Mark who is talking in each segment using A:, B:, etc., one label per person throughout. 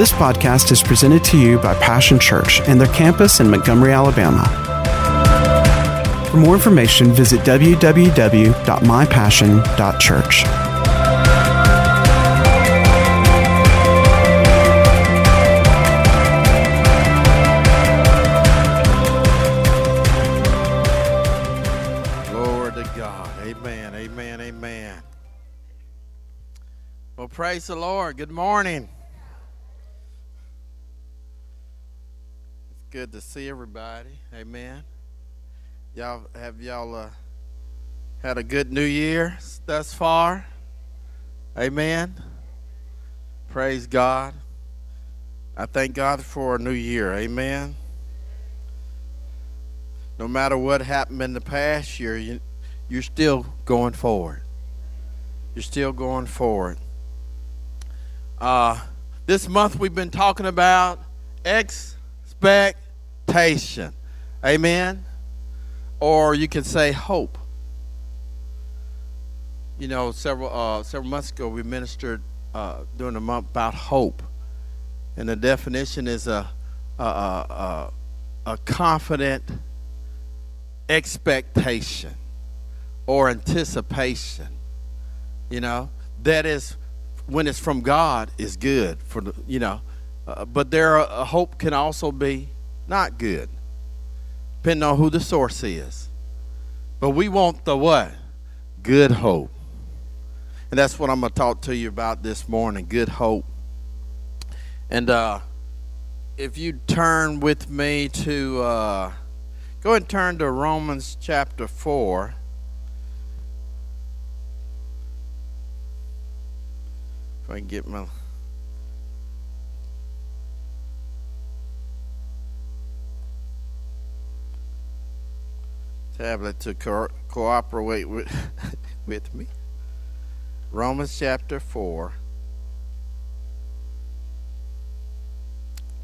A: This podcast is presented to you by Passion Church and their campus in Montgomery, Alabama. For more information, visit www.mypassion.church.
B: Glory to God. Amen. Amen. Amen. Well, praise the Lord. Good morning. Good to see everybody. Amen. Y'all have y'all uh, had a good New Year thus far? Amen. Praise God. I thank God for a new year. Amen no matter what happened in the past year, you, you're still going forward. You're still going forward. Uh, this month we've been talking about expectation. Amen. Or you can say hope. You know, several uh, several months ago we ministered uh, during the month about hope, and the definition is a a, a, a confident expectation or anticipation you know that is when it's from god is good for the you know uh, but there are, a hope can also be not good depending on who the source is but we want the what good hope and that's what i'm going to talk to you about this morning good hope and uh, if you turn with me to uh, Go and turn to Romans chapter 4. If I can get my. Tablet to co- cooperate with, with me. Romans chapter 4.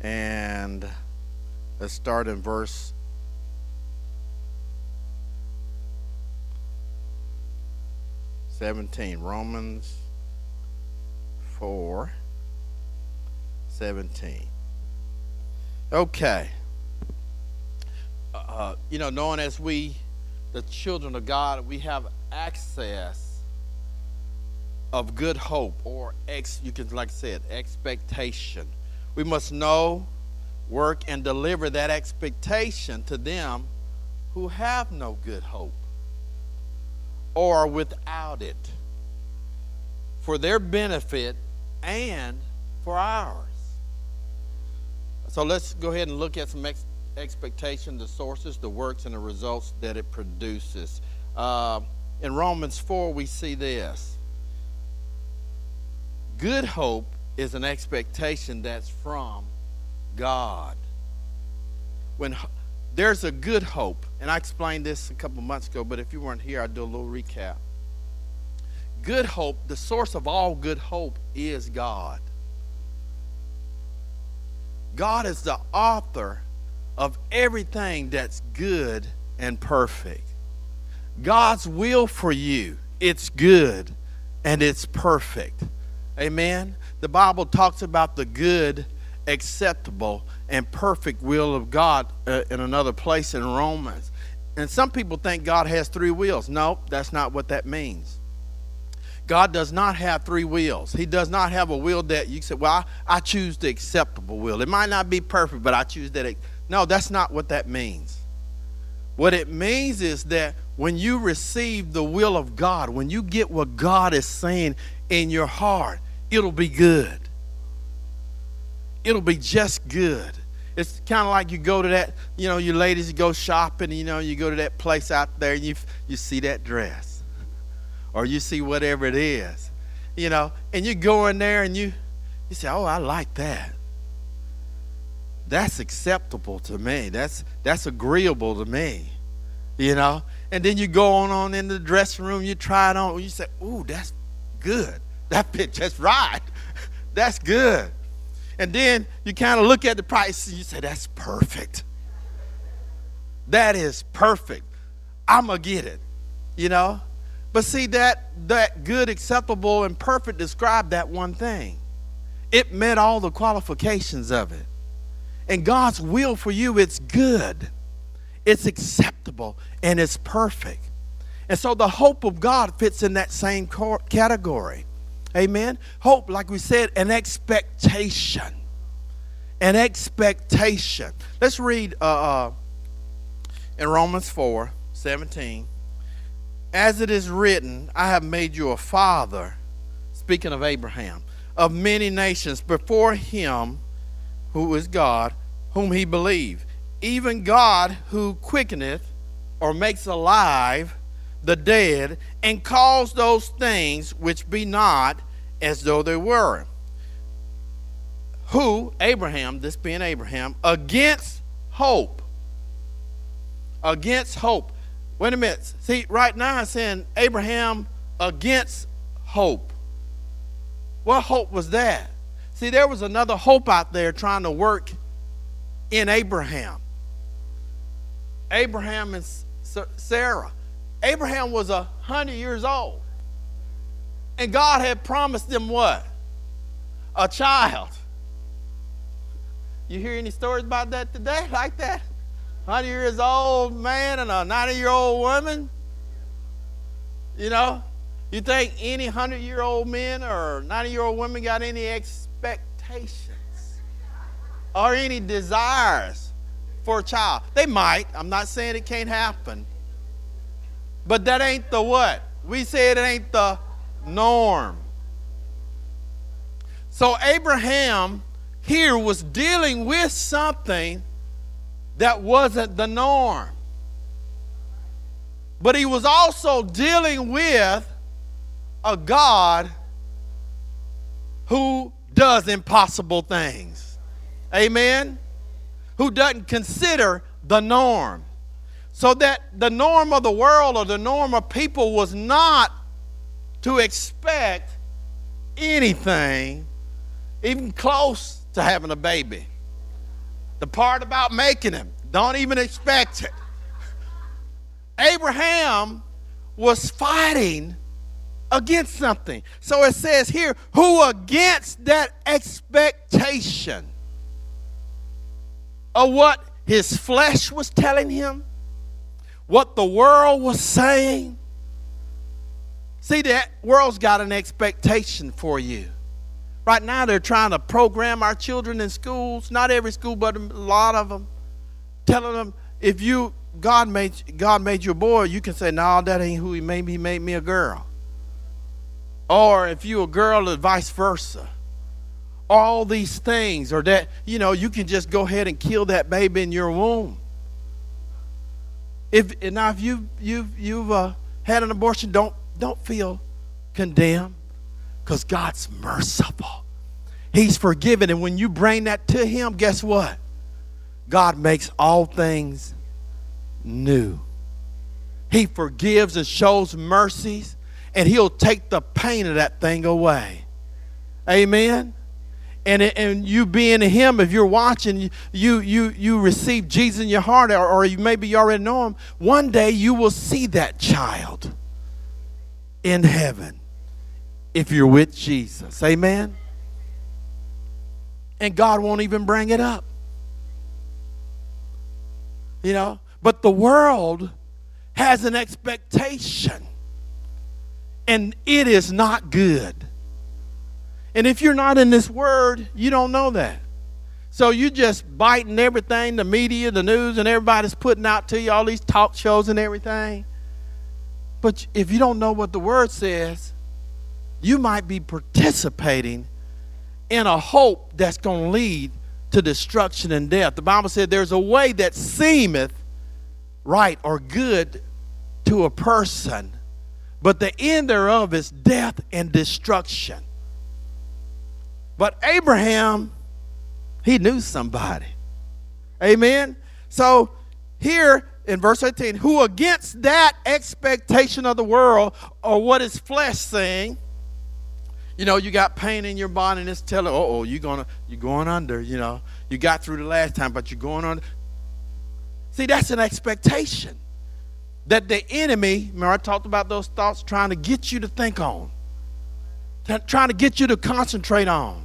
B: And let's start in verse 17. Romans 4 17. Okay. Uh, uh, you know, knowing as we, the children of God, we have access of good hope or ex you can like I said expectation we must know work and deliver that expectation to them who have no good hope or without it for their benefit and for ours. So let's go ahead and look at some ex- expectation, the sources, the works, and the results that it produces. Uh, in Romans 4, we see this good hope is an expectation that's from God. When there's a good hope, and I explained this a couple months ago, but if you weren't here, I'd do a little recap. Good hope, the source of all good hope is God. God is the author of everything that's good and perfect. God's will for you, it's good and it's perfect. Amen. The Bible talks about the good, acceptable, and perfect will of God uh, in another place in Romans. And some people think God has three wills. No, that's not what that means. God does not have three wills. He does not have a will that you say, well, I, I choose the acceptable will. It might not be perfect, but I choose that. No, that's not what that means. What it means is that when you receive the will of God, when you get what God is saying in your heart, it'll be good it'll be just good. It's kind of like you go to that, you know, you ladies, you go shopping, you know, you go to that place out there and you, you see that dress or you see whatever it is, you know, and you go in there and you, you say, oh, I like that. That's acceptable to me. That's, that's agreeable to me, you know. And then you go on, on in the dressing room, you try it on, you say, ooh, that's good. That fit just right. that's good. And then you kind of look at the price and you say, that's perfect. That is perfect. I'm going to get it, you know? But see, that, that good, acceptable, and perfect describe that one thing It met all the qualifications of it. And God's will for you, it's good, it's acceptable, and it's perfect. And so the hope of God fits in that same category. Amen. Hope, like we said, an expectation. An expectation. Let's read uh, uh, in Romans 4 17. As it is written, I have made you a father, speaking of Abraham, of many nations before him who is God, whom he believed. Even God who quickeneth or makes alive the dead and calls those things which be not as though they were. Who, Abraham, this being Abraham, against hope. Against hope. Wait a minute. See, right now I'm saying Abraham against hope. What hope was that? See, there was another hope out there trying to work in Abraham. Abraham and Sarah. Abraham was a hundred years old. And God had promised them what? A child. You hear any stories about that today like that? 100 years old man and a 90 year old woman? You know? You think any 100 year old men or 90 year old women got any expectations or any desires for a child? They might. I'm not saying it can't happen. But that ain't the what? We said it ain't the norm. So Abraham here was dealing with something that wasn't the norm. But he was also dealing with a God who does impossible things. Amen? Who doesn't consider the norm. So that the norm of the world or the norm of people was not to expect anything even close to having a baby. The part about making him, don't even expect it. Abraham was fighting against something. So it says here, who against that expectation of what his flesh was telling him, what the world was saying. See, that world's got an expectation for you. Right now, they're trying to program our children in schools, not every school, but a lot of them, telling them if you God made God made you a boy, you can say, "No, that ain't who He made me. He made me a girl." Or if you a girl, or vice versa. All these things, or that you know, you can just go ahead and kill that baby in your womb. If now, if you you've you've uh, had an abortion, don't don't feel condemned because God's merciful. He's forgiven. And when you bring that to Him, guess what? God makes all things new. He forgives and shows mercies, and He'll take the pain of that thing away. Amen. And, and you being Him, if you're watching, you you you receive Jesus in your heart, or, or you maybe you already know Him. One day you will see that child in heaven if you're with Jesus. Amen? And God won't even bring it up. You know? But the world has an expectation, and it is not good. And if you're not in this word, you don't know that. So you're just biting everything the media, the news, and everybody's putting out to you, all these talk shows and everything. But if you don't know what the word says, you might be participating in a hope that's going to lead to destruction and death. The Bible said there's a way that seemeth right or good to a person, but the end thereof is death and destruction. But Abraham, he knew somebody. Amen. So here in verse 18, who against that expectation of the world or what is flesh saying, you know, you got pain in your body and it's telling, oh, you're gonna you're going under, you know. You got through the last time, but you're going under. See, that's an expectation. That the enemy, remember I talked about those thoughts trying to get you to think on, trying to get you to concentrate on.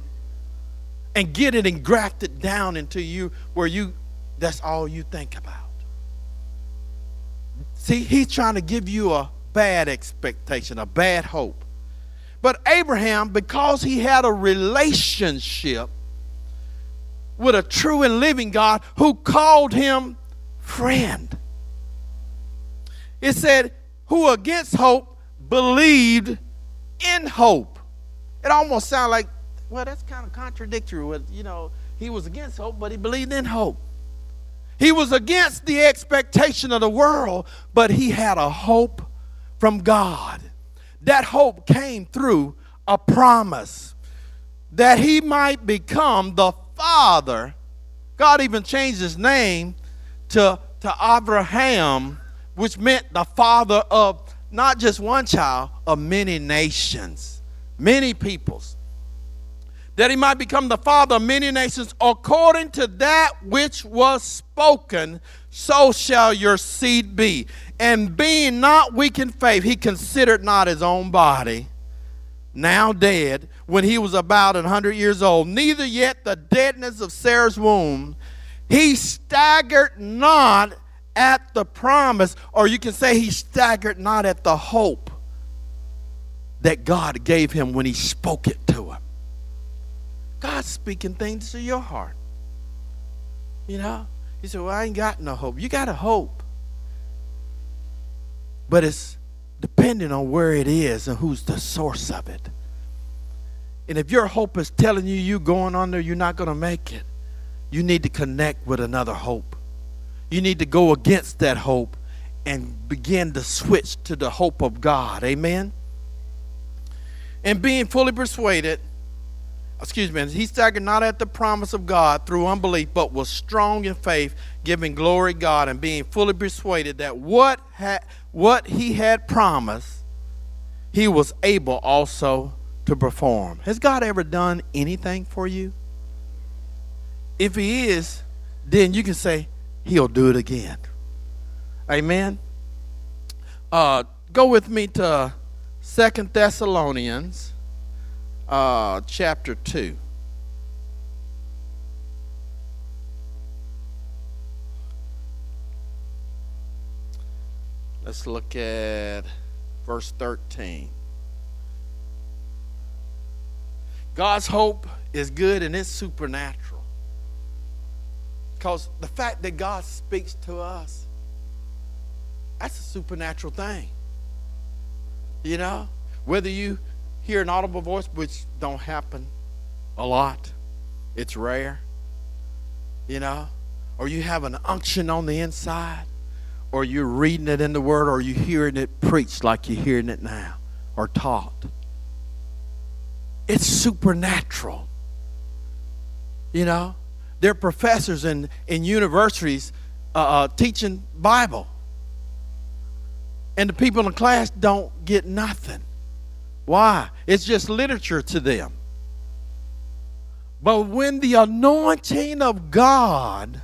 B: and get it engrafted down into you where you that's all you think about. See, he's trying to give you a bad expectation, a bad hope. But Abraham, because he had a relationship with a true and living God who called him friend, it said, who against hope believed in hope. It almost sounds like, well, that's kind of contradictory with, you know, he was against hope, but he believed in hope. He was against the expectation of the world, but he had a hope from God. That hope came through a promise that he might become the father. God even changed his name to, to Abraham, which meant the father of not just one child, of many nations, many peoples that he might become the father of many nations, according to that which was spoken, so shall your seed be. And being not weak in faith, he considered not his own body, now dead, when he was about a hundred years old, neither yet the deadness of Sarah's womb. He staggered not at the promise, or you can say he staggered not at the hope that God gave him when he spoke it to him. God's speaking things to your heart. You know? You say, Well, I ain't got no hope. You got a hope. But it's depending on where it is and who's the source of it. And if your hope is telling you you're going under, you're not going to make it, you need to connect with another hope. You need to go against that hope and begin to switch to the hope of God. Amen? And being fully persuaded excuse me, he staggered not at the promise of God through unbelief, but was strong in faith, giving glory to God and being fully persuaded that what, ha- what he had promised, he was able also to perform. Has God ever done anything for you? If he is, then you can say, he'll do it again. Amen. Uh, go with me to Second Thessalonians uh, chapter 2. Let's look at verse 13. God's hope is good and it's supernatural. Because the fact that God speaks to us, that's a supernatural thing. You know, whether you hear an audible voice, which don't happen a lot. It's rare. You know? Or you have an unction on the inside, or you're reading it in the Word, or you're hearing it preached like you're hearing it now, or taught. It's supernatural. You know? There are professors in, in universities uh, uh, teaching Bible. And the people in the class don't get nothing. Why? It's just literature to them. But when the anointing of God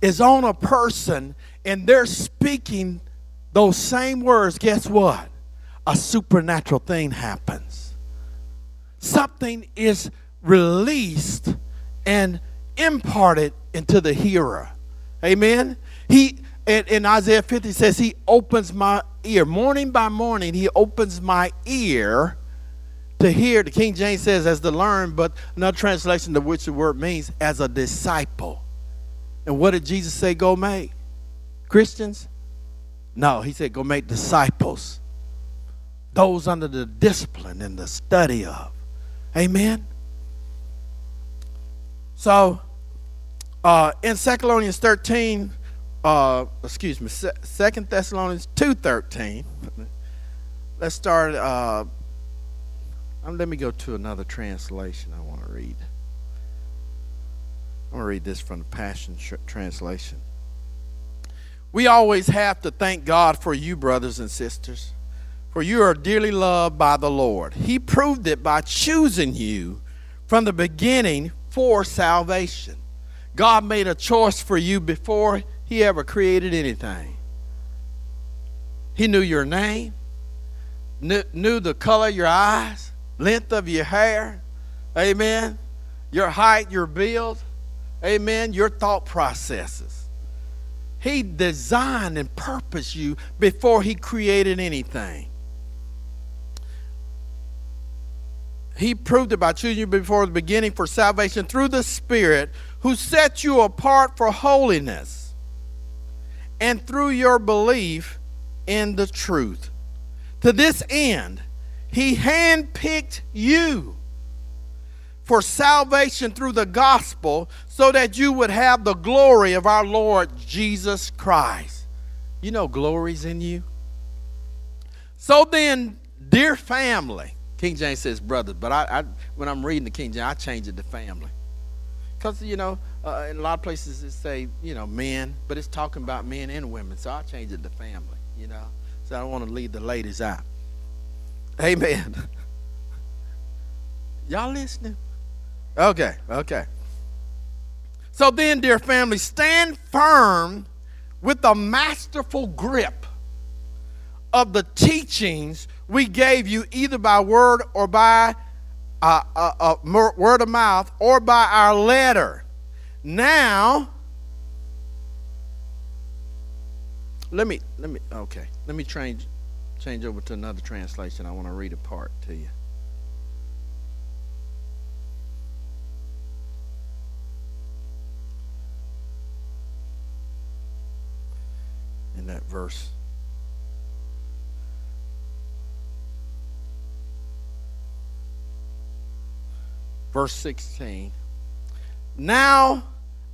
B: is on a person and they're speaking those same words, guess what? A supernatural thing happens. Something is released and imparted into the hearer. Amen. He in, Isaiah 50 says, He opens my ear. Morning by morning, He opens my ear to hear. The King James says, as to learn, but another translation of which the word means as a disciple. And what did Jesus say, go make? Christians? No, He said, go make disciples. Those under the discipline and the study of. Amen? So, uh, in 2 Corinthians 13, uh, excuse me, Second Thessalonians two thirteen. Let's start. Uh, um, let me go to another translation. I want to read. I'm going to read this from the Passion Translation. We always have to thank God for you, brothers and sisters, for you are dearly loved by the Lord. He proved it by choosing you from the beginning for salvation. God made a choice for you before he ever created anything. He knew your name, knew, the color of your eyes, length of your hair, Amen. Your height, your build. Amen. Your thought processes. He designed and purposed you before he created anything. He proved it by choosing you before the beginning for salvation through the Spirit who set you apart for holiness and through your belief in the truth. To this end, he handpicked you for salvation through the gospel so that you would have the glory of our Lord Jesus Christ. You know, glory's in you. So then, dear family, King James says brothers, but I, I when I'm reading the King James, I change it to family. Because, you know, uh, in a lot of places it say, you know, men, but it's talking about men and women. So I change it to family, you know. So I don't want to leave the ladies out. Amen. Y'all listening? Okay, okay. So then, dear family, stand firm with a masterful grip of the teachings we gave you, either by word or by uh, uh, uh, word of mouth or by our letter. Now, let me let me okay. Let me change change over to another translation. I want to read a part to you. In that verse. Verse 16. Now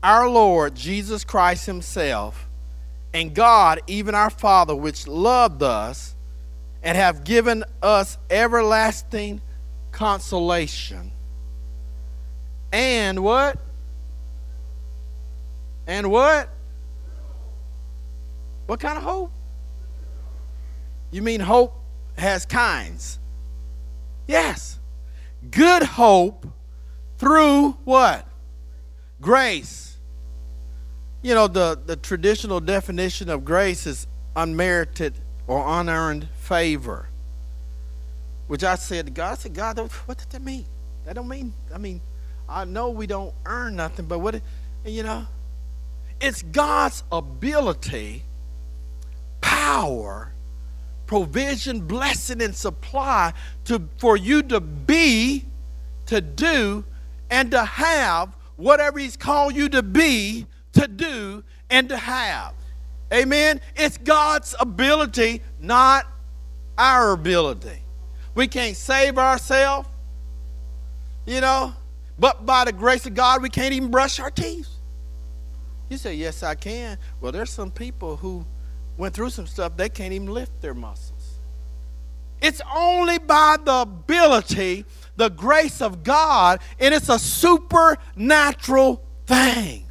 B: our Lord Jesus Christ Himself and God, even our Father, which loved us and have given us everlasting consolation. And what? And what? What kind of hope? You mean hope has kinds? Yes. Good hope through what? Grace. You know, the, the traditional definition of grace is unmerited or unearned favor. Which I said to God, I said, God, what does that mean? That don't mean, I mean, I know we don't earn nothing, but what, you know, it's God's ability, power, provision, blessing, and supply to, for you to be, to do, and to have whatever He's called you to be, to do, and to have. Amen? It's God's ability, not our ability. We can't save ourselves, you know, but by the grace of God, we can't even brush our teeth. You say, Yes, I can. Well, there's some people who went through some stuff, they can't even lift their muscles. It's only by the ability the grace of God, and it's a supernatural thing.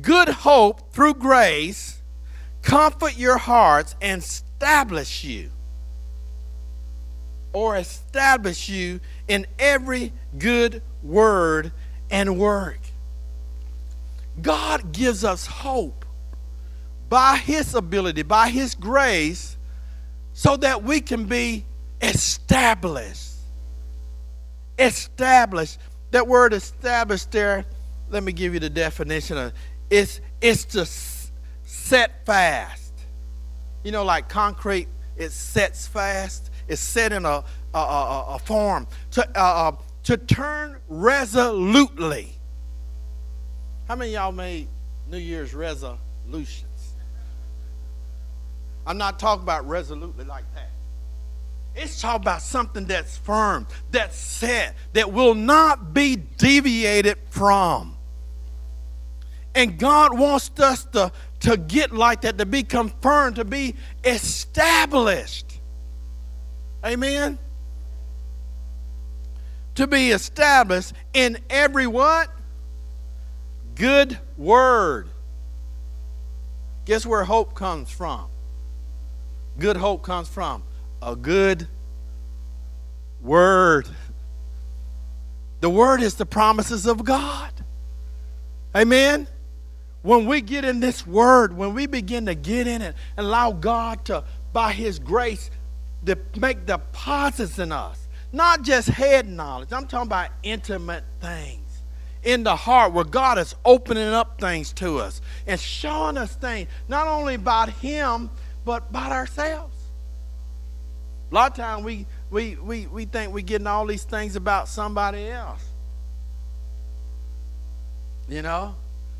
B: Good hope through grace comfort your hearts and establish you or establish you in every good word and work. God gives us hope by His ability, by His grace, so that we can be established. Established. That word established there, let me give you the definition of it's it's to set fast. You know, like concrete, it sets fast. It's set in a a, a, a form to uh, uh, to turn resolutely. How many y'all made New Year's resolutions? I'm not talking about resolutely like that. It's talking about something that's firm, that's set, that will not be deviated from. And God wants us to, to get like that, to be confirmed, to be established. Amen? To be established in every what? Good word. Guess where hope comes from? Good hope comes from a good word. The word is the promises of God. Amen. When we get in this word, when we begin to get in it and allow God to, by His grace, to make deposits in us. not just head knowledge. I'm talking about intimate things in the heart where God is opening up things to us and showing us things not only about Him but about ourselves. A lot of times we we we, we think we're getting all these things about somebody else. You know?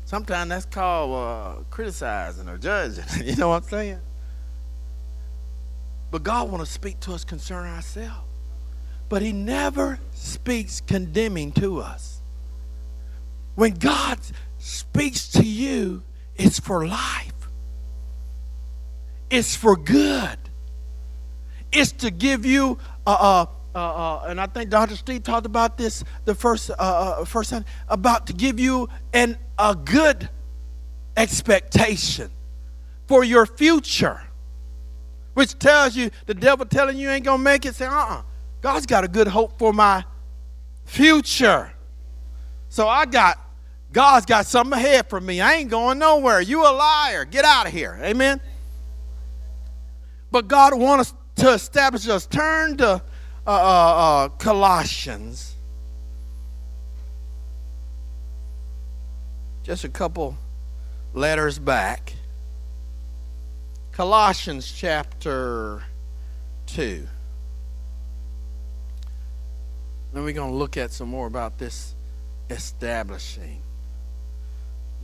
B: Sometimes that's called uh, criticizing or judging. you know what I'm saying? But God wants to speak to us concerning ourselves. But He never speaks condemning to us. When God speaks to you, it's for life, it's for good, it's to give you a, a uh, uh, and I think Dr. Steve talked about this the first uh, uh, first time about to give you an a good expectation for your future, which tells you the devil telling you ain't gonna make it. Say, uh, uh-uh. God's got a good hope for my future. So I got God's got something ahead for me. I ain't going nowhere. You a liar. Get out of here. Amen. But God wants us to establish us. Turn to uh, uh, uh, Colossians. Just a couple letters back. Colossians chapter 2. Then we're going to look at some more about this establishing.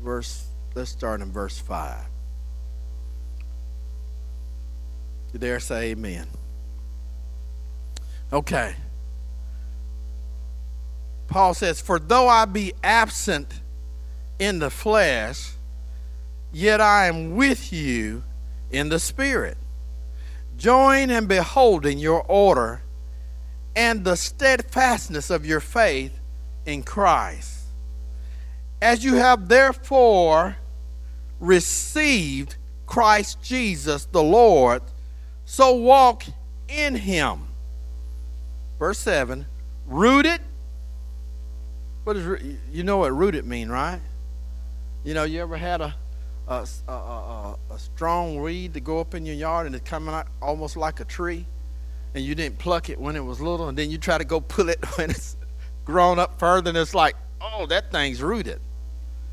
B: Verse, let's start in verse 5. You dare say amen? Okay. Paul says, For though I be absent in the flesh, yet I am with you in the spirit, join and beholding your order and the steadfastness of your faith in Christ. As you have therefore received Christ Jesus the Lord, so walk in him. Verse 7 rooted. What is you know what rooted mean right? You know you ever had a a, a, a, a strong weed to go up in your yard and it's coming out almost like a tree? And you didn't pluck it when it was little and then you try to go pull it when it's grown up further and it's like oh that thing's rooted.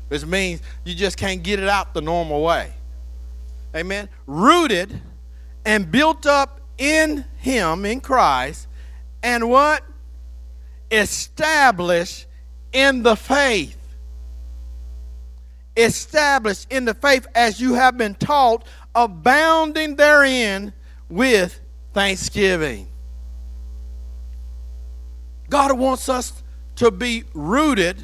B: Which means you just can't get it out the normal way. Amen? Rooted and built up in him in christ and what? Established in the faith. Established in the faith as you have been taught, abounding therein with thanksgiving. God wants us to be rooted.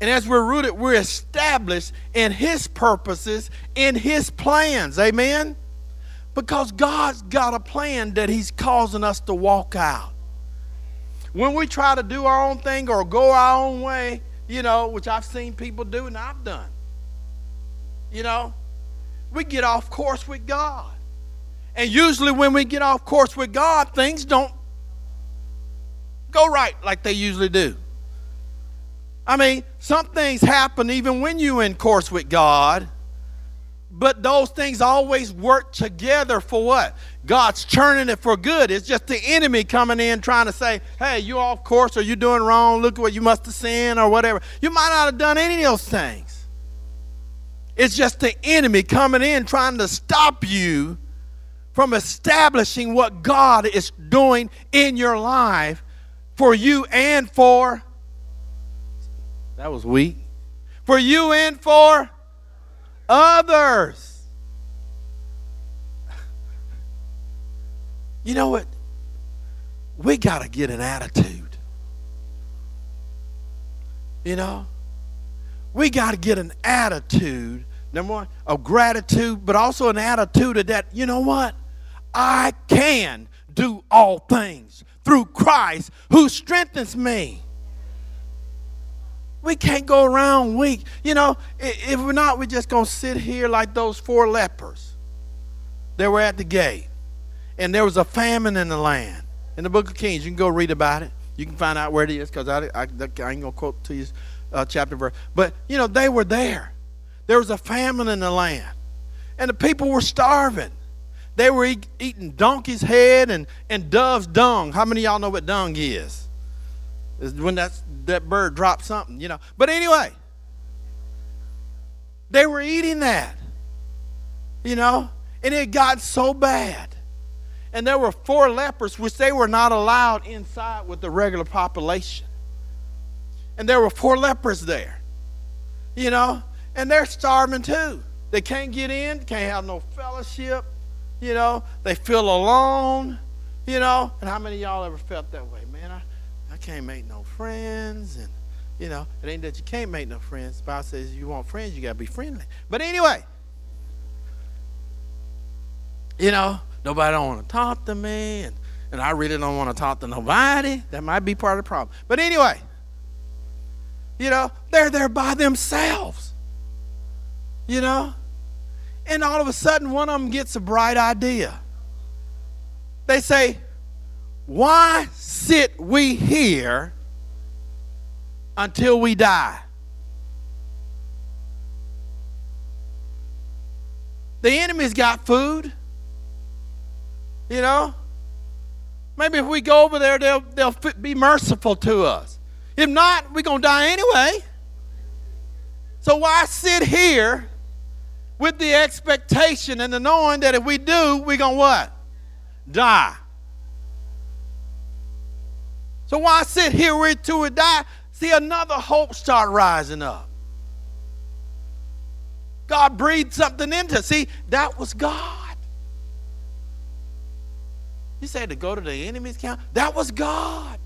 B: And as we're rooted, we're established in His purposes, in His plans. Amen? Because God's got a plan that He's causing us to walk out. When we try to do our own thing or go our own way, you know, which I've seen people do and I've done, you know, we get off course with God. And usually when we get off course with God, things don't go right like they usually do. I mean, some things happen even when you're in course with God but those things always work together for what? God's churning it for good. It's just the enemy coming in trying to say, hey, you're off course or you're doing wrong. Look at what you must have sinned or whatever. You might not have done any of those things. It's just the enemy coming in trying to stop you from establishing what God is doing in your life for you and for. That was weak. For you and for others. You know what? We got to get an attitude. You know? We got to get an attitude, number one, of gratitude, but also an attitude of that, you know what? I can do all things through Christ who strengthens me. We can't go around weak. You know, if we're not, we're just going to sit here like those four lepers that were at the gate. And there was a famine in the land. In the book of Kings, you can go read about it. You can find out where it is because I, I, I, ain't going to quote to you uh, chapter verse. But, you know, they were there. There was a famine in the land. And the people were starving. They were eat, eating donkey's head and, and dove's dung. How many of y'all know what dung is? Is when that's, that bird dropped something, you know. But anyway, they were eating that, you know, and it got so bad. And there were four lepers, which they were not allowed inside with the regular population. And there were four lepers there, you know, and they're starving too. They can't get in, can't have no fellowship, you know, they feel alone, you know. And how many y'all ever felt that way? Man, I can't make no friends. And, you know, it ain't that you can't make no friends. The Bible says you want friends, you got to be friendly. But anyway, you know, nobody don't want to talk to me. And, and I really don't want to talk to nobody. That might be part of the problem. But anyway, you know, they're there by themselves. You know? And all of a sudden, one of them gets a bright idea. They say, Why sit we here until we die? The enemy's got food. You know? Maybe if we go over there, they'll, they'll be merciful to us. If not, we're going to die anyway. So why sit here with the expectation and the knowing that if we do, we're going to what? Die. So why sit here with till we die? See, another hope start rising up. God breathed something into. See, that was God. He said to go to the enemy's camp. That was God.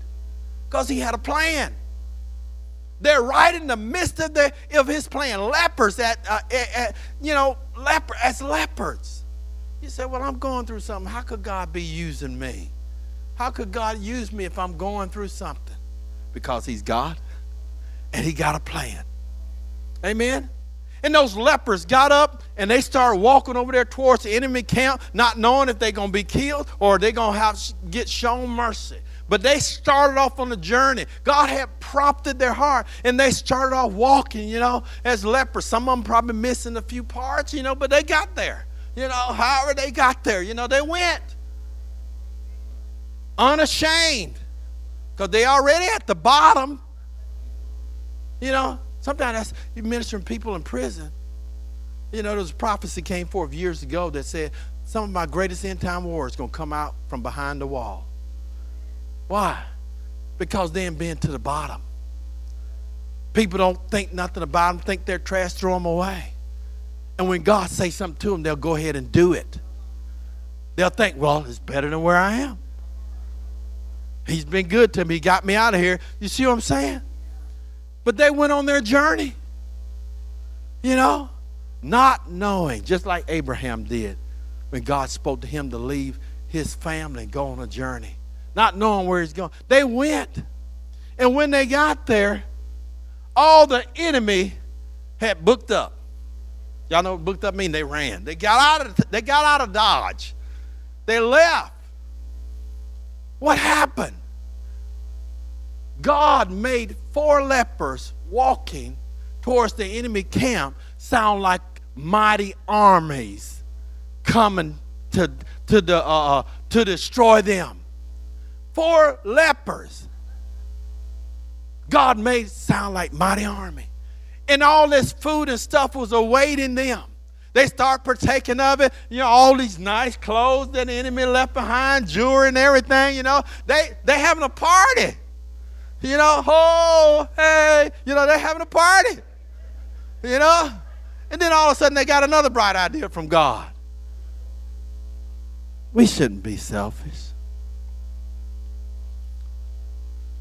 B: Because he had a plan. They're right in the midst of, the, of his plan. Lepers at, uh, at, at, you know, leper, as leopards. You say, well, I'm going through something. How could God be using me? How could God use me if I'm going through something? Because he's God and he got a plan. Amen? And those lepers got up and they started walking over there towards the enemy camp, not knowing if they're going to be killed or they're going to have get shown mercy. But they started off on the journey. God had prompted their heart, and they started off walking, you know, as lepers. Some of them probably missing a few parts, you know, but they got there. You know, however they got there, you know, they went unashamed because they already at the bottom. You know, sometimes that's you ministering people in prison. You know, there's a prophecy came forth years ago that said some of my greatest end time wars going to come out from behind the wall. Why? Because they ain't been to the bottom. People don't think nothing about them, think they're trash, throw them away. And when God says something to them, they'll go ahead and do it. They'll think, well, it's better than where I am. He's been good to me. He got me out of here. You see what I'm saying? But they went on their journey. You know, not knowing, just like Abraham did when God spoke to him to leave his family and go on a journey not knowing where he's going. They went. And when they got there, all the enemy had booked up. Y'all know what booked up mean? They ran. They got out of they got out of Dodge. They left. What happened? God made four lepers walking towards the enemy camp sound like mighty armies coming to, to, the, uh, uh to destroy them four lepers. God made sound like mighty army. And all this food and stuff was awaiting them. They start partaking of it. You know, all these nice clothes that the enemy left behind, jewelry and everything, you know. They they having a party. You know, oh, hey, you know, they're having a party. You know? And then all of a sudden they got another bright idea from God. We shouldn't be selfish.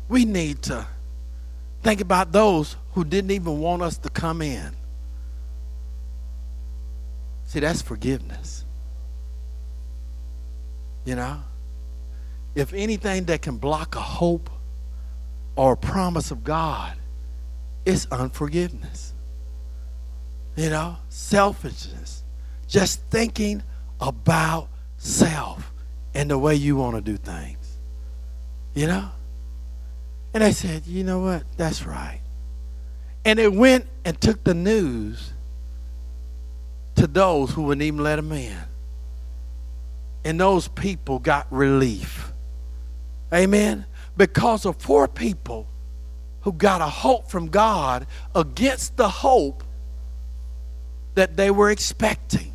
B: we need to think about those who didn't even want us to come in. See, that's forgiveness. You know? If anything that can block a hope or a promise of God, it's unforgiveness. You know? Selfishness. Just thinking about self and the way you want to do things. You know? And I said, you know what? That's right. And it went and took the news to those who wouldn't even let them in. and those people got relief. Amen. Because of four people who got a hope from God against the hope that they were expecting.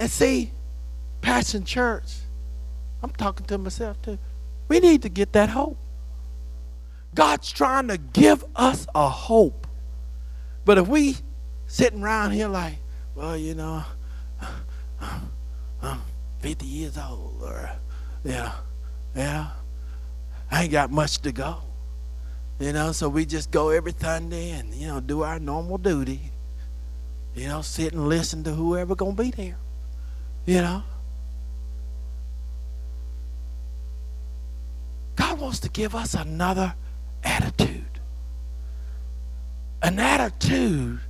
B: And see, Passion Church, I'm talking to myself too. We need to get that hope. God's trying to give us a hope. But if we sitting around here like, well, you know, I'm 50 years old, or, yeah, yeah, I ain't got much to go. You know, so we just go every Sunday and, you know, do our normal duty. You know, sit and listen to whoever to be there. You know? God wants to give us another attitude. An attitude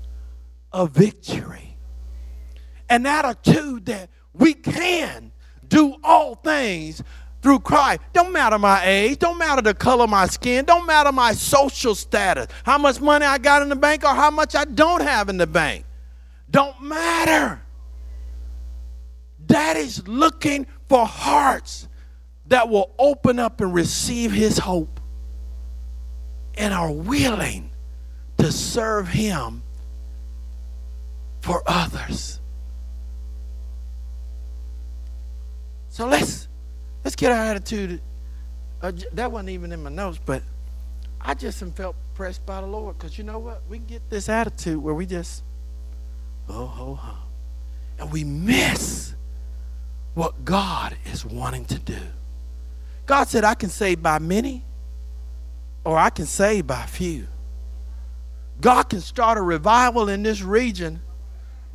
B: of victory. An attitude that we can do all things through Christ. Don't matter my age, don't matter the color of my skin, don't matter my social status, how much money I got in the bank or how much I don't have in the bank. Don't matter. Daddy's looking for hearts that will open up and receive his hope and are willing to serve him for others. So let's let's get our attitude. Uh, that wasn't even in my notes, but I just felt pressed by the Lord because you know what? We get this attitude where we just oh ho ho, and we miss what God is wanting to do. God said, I can save by many, or I can save by few. God can start a revival in this region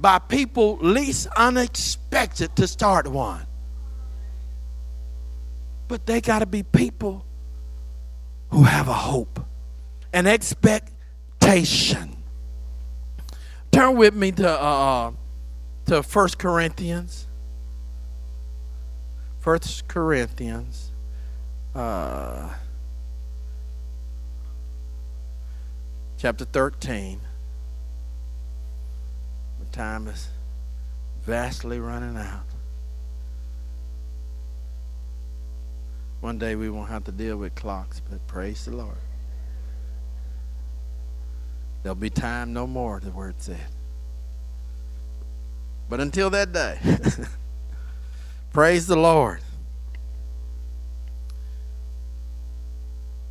B: by people least unexpected to start one. But they got to be people who have a hope, an expectation. Turn with me to uh, to First Corinthians. First Corinthians. Uh, chapter 13. Time is vastly running out. One day we won't have to deal with clocks, but praise the Lord. There'll be time no more, the word said. But until that day, praise the Lord.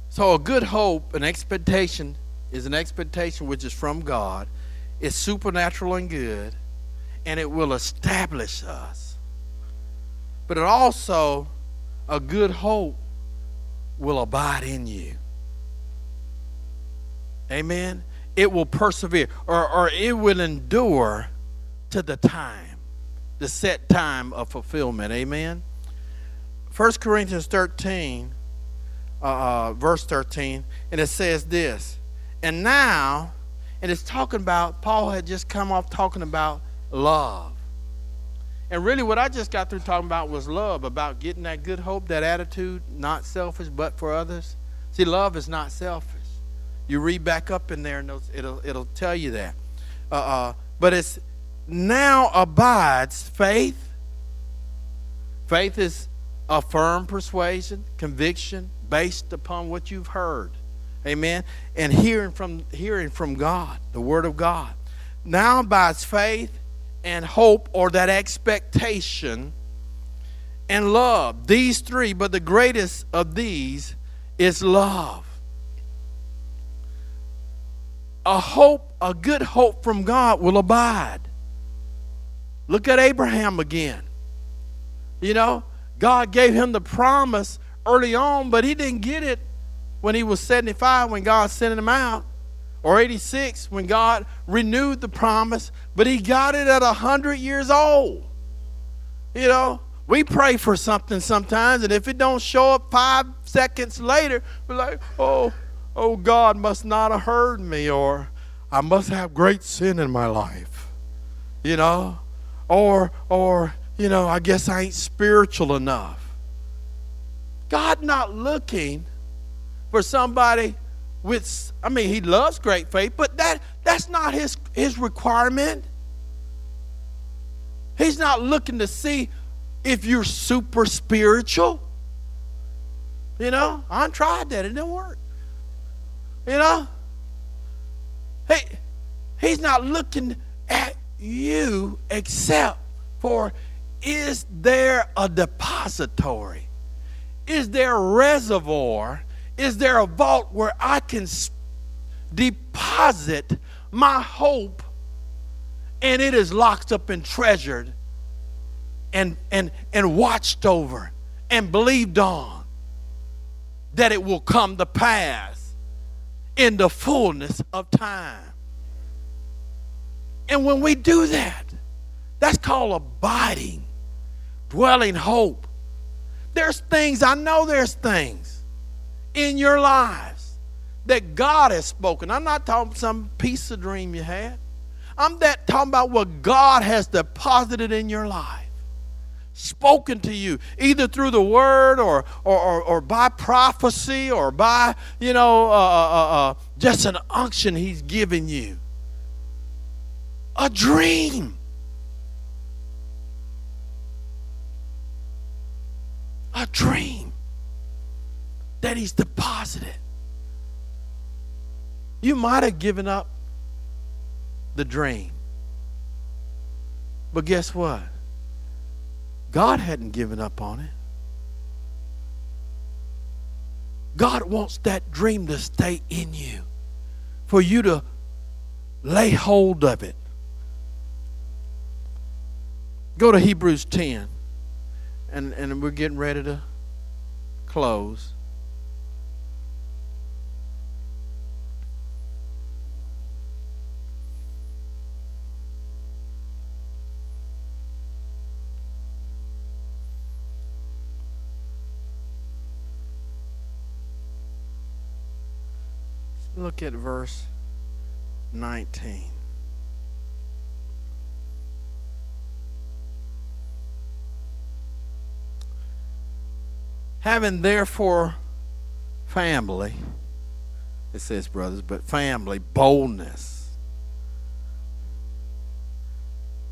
B: So, a good hope, an expectation, is an expectation which is from God. It's supernatural and good, and it will establish us. But it also, a good hope will abide in you. Amen. It will persevere, or, or it will endure to the time, the set time of fulfillment. Amen. 1 Corinthians 13 uh, uh, verse 13, and it says this. And now, and it's talking about, Paul had just come off talking about love. And really, what I just got through talking about was love, about getting that good hope, that attitude, not selfish, but for others. See, love is not selfish. You read back up in there, and it'll, it'll tell you that. Uh, uh, but it's now abides faith. Faith is a firm persuasion, conviction, based upon what you've heard. Amen. And hearing from hearing from God, the word of God. Now by faith and hope or that expectation and love. These three, but the greatest of these is love. A hope, a good hope from God will abide. Look at Abraham again. You know, God gave him the promise early on, but he didn't get it when he was 75 when God sent him out, or 86 when God renewed the promise, but he got it at 100 years old. You know, we pray for something sometimes, and if it don't show up five seconds later, we're like, oh, oh, God must not have heard me, or I must have great sin in my life. You know? Or, or, you know, I guess I ain't spiritual enough. God not looking for somebody with I mean he loves great faith, but that that's not his his requirement. He's not looking to see if you're super spiritual. You know, I tried that, it didn't work. You know? He, he's not looking at you except for is there a depository? Is there a reservoir? Is there a vault where I can deposit my hope and it is locked up and treasured and, and, and watched over and believed on that it will come to pass in the fullness of time. And when we do that, that's called abiding, dwelling hope. There's things, I know there's things in your lives that God has spoken. I'm not talking some piece of dream you had. I'm that talking about what God has deposited in your life spoken to you, either through the word or, or, or, or by prophecy or by, you know, uh, uh, uh, uh, just an unction he's given you. A dream. A dream that he's deposited. You might have given up the dream. But guess what? God hadn't given up on it. God wants that dream to stay in you, for you to lay hold of it. Go to Hebrews 10, and, and we're getting ready to close. Look at verse 19. Having therefore family, it says brothers, but family, boldness.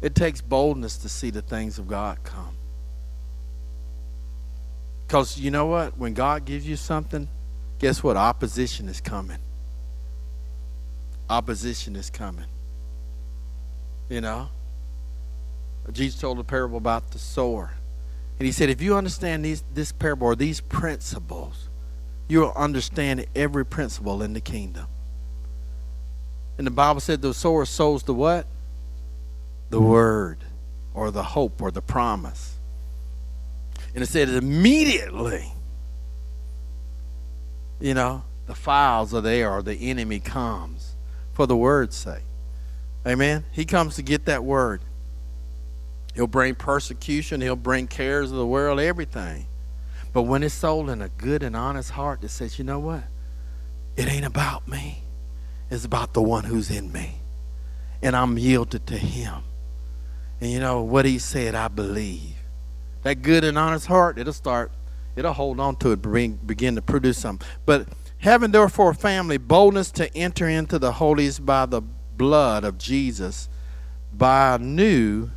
B: It takes boldness to see the things of God come. Because you know what? When God gives you something, guess what? Opposition is coming opposition is coming. You know? Jesus told a parable about the sower. And he said, if you understand these, this parable or these principles, you'll understand every principle in the kingdom. And the Bible said the sower sows the what? The word or the hope or the promise. And it said immediately, you know, the files are there or the enemy comes for the word's sake. Amen. He comes to get that word. He'll bring persecution, he'll bring cares of the world, everything. But when it's sold in a good and honest heart that says, you know what? It ain't about me. It's about the one who's in me. And I'm yielded to him. And you know what he said, I believe. That good and honest heart, it'll start, it'll hold on to it, bring, begin to produce something. But Having therefore a family boldness to enter into the holies by the blood of Jesus, by a new,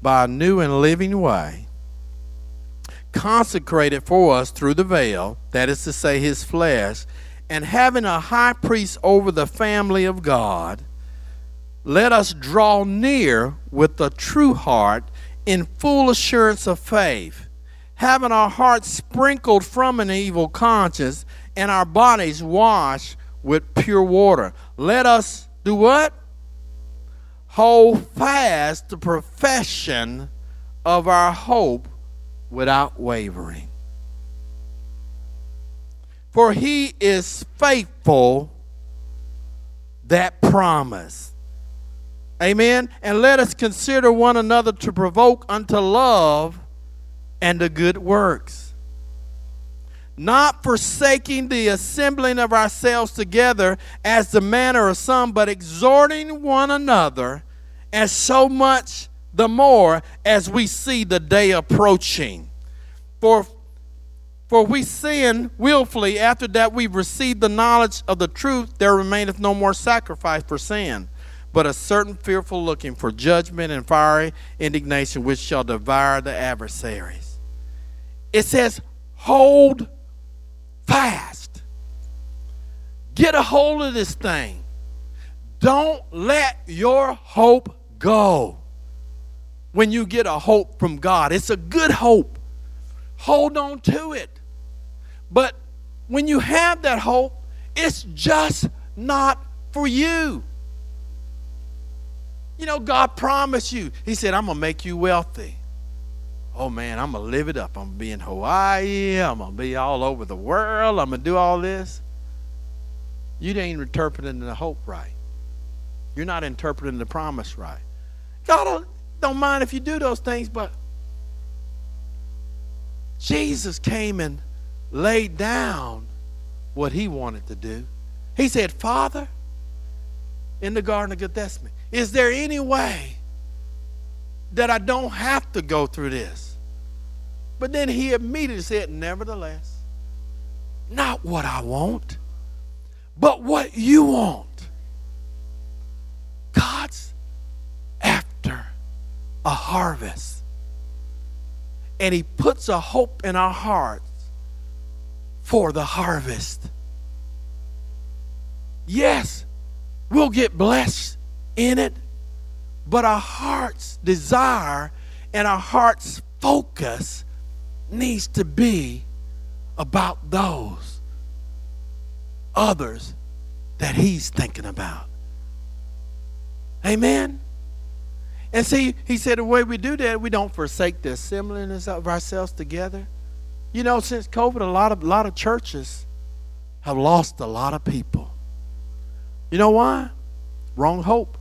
B: by a new and living way, consecrated for us through the veil, that is to say, his flesh, and having a high priest over the family of God, let us draw near with a true heart in full assurance of faith having our hearts sprinkled from an evil conscience and our bodies washed with pure water. Let us do what? Hold fast the profession of our hope without wavering. For he is faithful that promise. Amen. And let us consider one another to provoke unto love and the good works. Not forsaking the assembling of ourselves together as the manner of some, but exhorting one another, as so much the more as we see the day approaching. For, for we sin willfully after that we've received the knowledge of the truth, there remaineth no more sacrifice for sin but a certain fearful looking for judgment and fiery indignation which shall devour the adversaries. It says, hold fast. Get a hold of this thing. Don't let your hope go when you get a hope from God. It's a good hope. Hold on to it. But when you have that hope, it's just not for you. You know, God promised you. He said, I'm going to make you wealthy. Oh man, I'm going to live it up. I'm going to be in Hawaii. I'm going to be all over the world. I'm going to do all this. You ain't interpreting the hope right. You're not interpreting the promise right. God don't mind if you do those things, but Jesus came and laid down what he wanted to do. He said, Father, in the Garden of Gethsemane, is there any way that I don't have to go through this? But then he immediately said, Nevertheless, not what I want, but what you want. God's after a harvest. And he puts a hope in our hearts for the harvest. Yes, we'll get blessed in it, but our heart's desire and our heart's focus needs to be about those others that he's thinking about. Amen. And see, he said the way we do that, we don't forsake the assembling of ourselves together. You know, since COVID, a lot of a lot of churches have lost a lot of people. You know why? Wrong hope.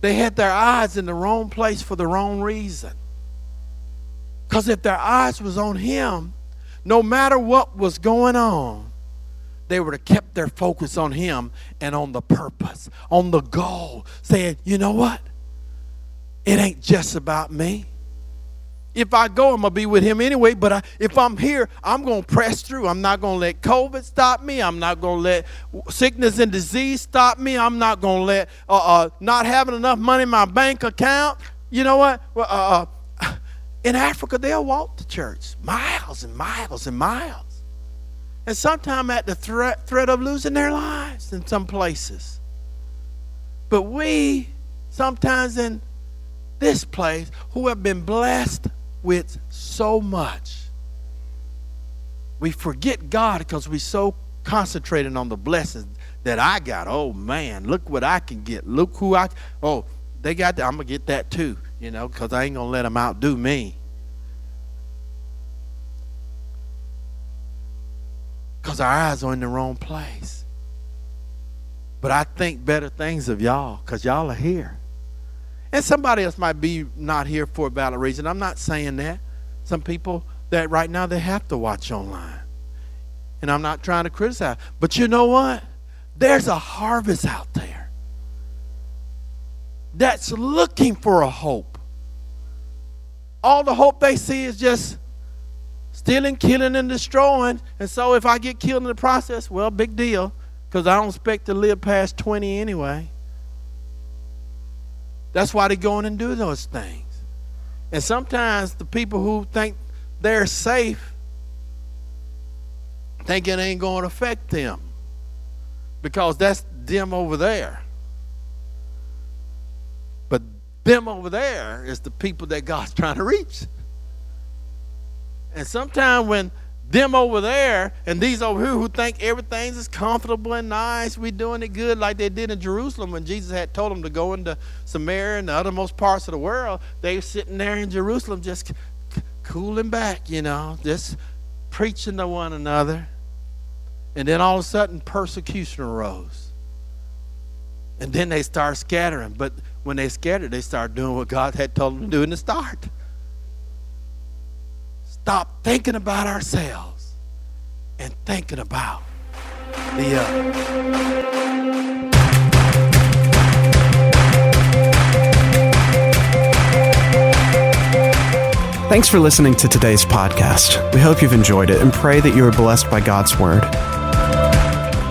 B: They had their eyes in the wrong place for the wrong reason. Because if their eyes was on him, no matter what was going on, they would have kept their focus on him and on the purpose, on the goal, saying, you know what? It ain't just about me. If I go, I'm going to be with him anyway. But I, if I'm here, I'm going to press through. I'm not going to let COVID stop me. I'm not going to let sickness and disease stop me. I'm not going to let uh, uh, not having enough money in my bank account. You know what? Uh, uh, in Africa, they'll walk to church miles and miles and miles. And sometimes at the threat, threat of losing their lives in some places. But we, sometimes in this place, who have been blessed with so much. We forget God because we're so concentrated on the blessings that I got. Oh man, look what I can get. Look who I. Oh, they got that. I'm gonna get that too. You know, because I ain't gonna let them outdo me. Because our eyes are in the wrong place. But I think better things of y'all because y'all are here. And somebody else might be not here for a valid reason. I'm not saying that. Some people that right now they have to watch online. And I'm not trying to criticize. But you know what? There's a harvest out there that's looking for a hope. All the hope they see is just stealing, killing, and destroying. And so if I get killed in the process, well, big deal. Because I don't expect to live past 20 anyway. That's why they go in and do those things. And sometimes the people who think they're safe think it ain't going to affect them because that's them over there. Them over there is the people that God's trying to reach. And sometimes when them over there and these over here who think everything's as comfortable and nice. We doing it good like they did in Jerusalem when Jesus had told them to go into Samaria and the othermost parts of the world. They were sitting there in Jerusalem just cooling back, you know, just preaching to one another. And then all of a sudden persecution arose. And then they start scattering. But when they scattered, they started doing what God had told them to do in the start stop thinking about ourselves and thinking about the other.
A: Thanks for listening to today's podcast. We hope you've enjoyed it and pray that you are blessed by God's Word.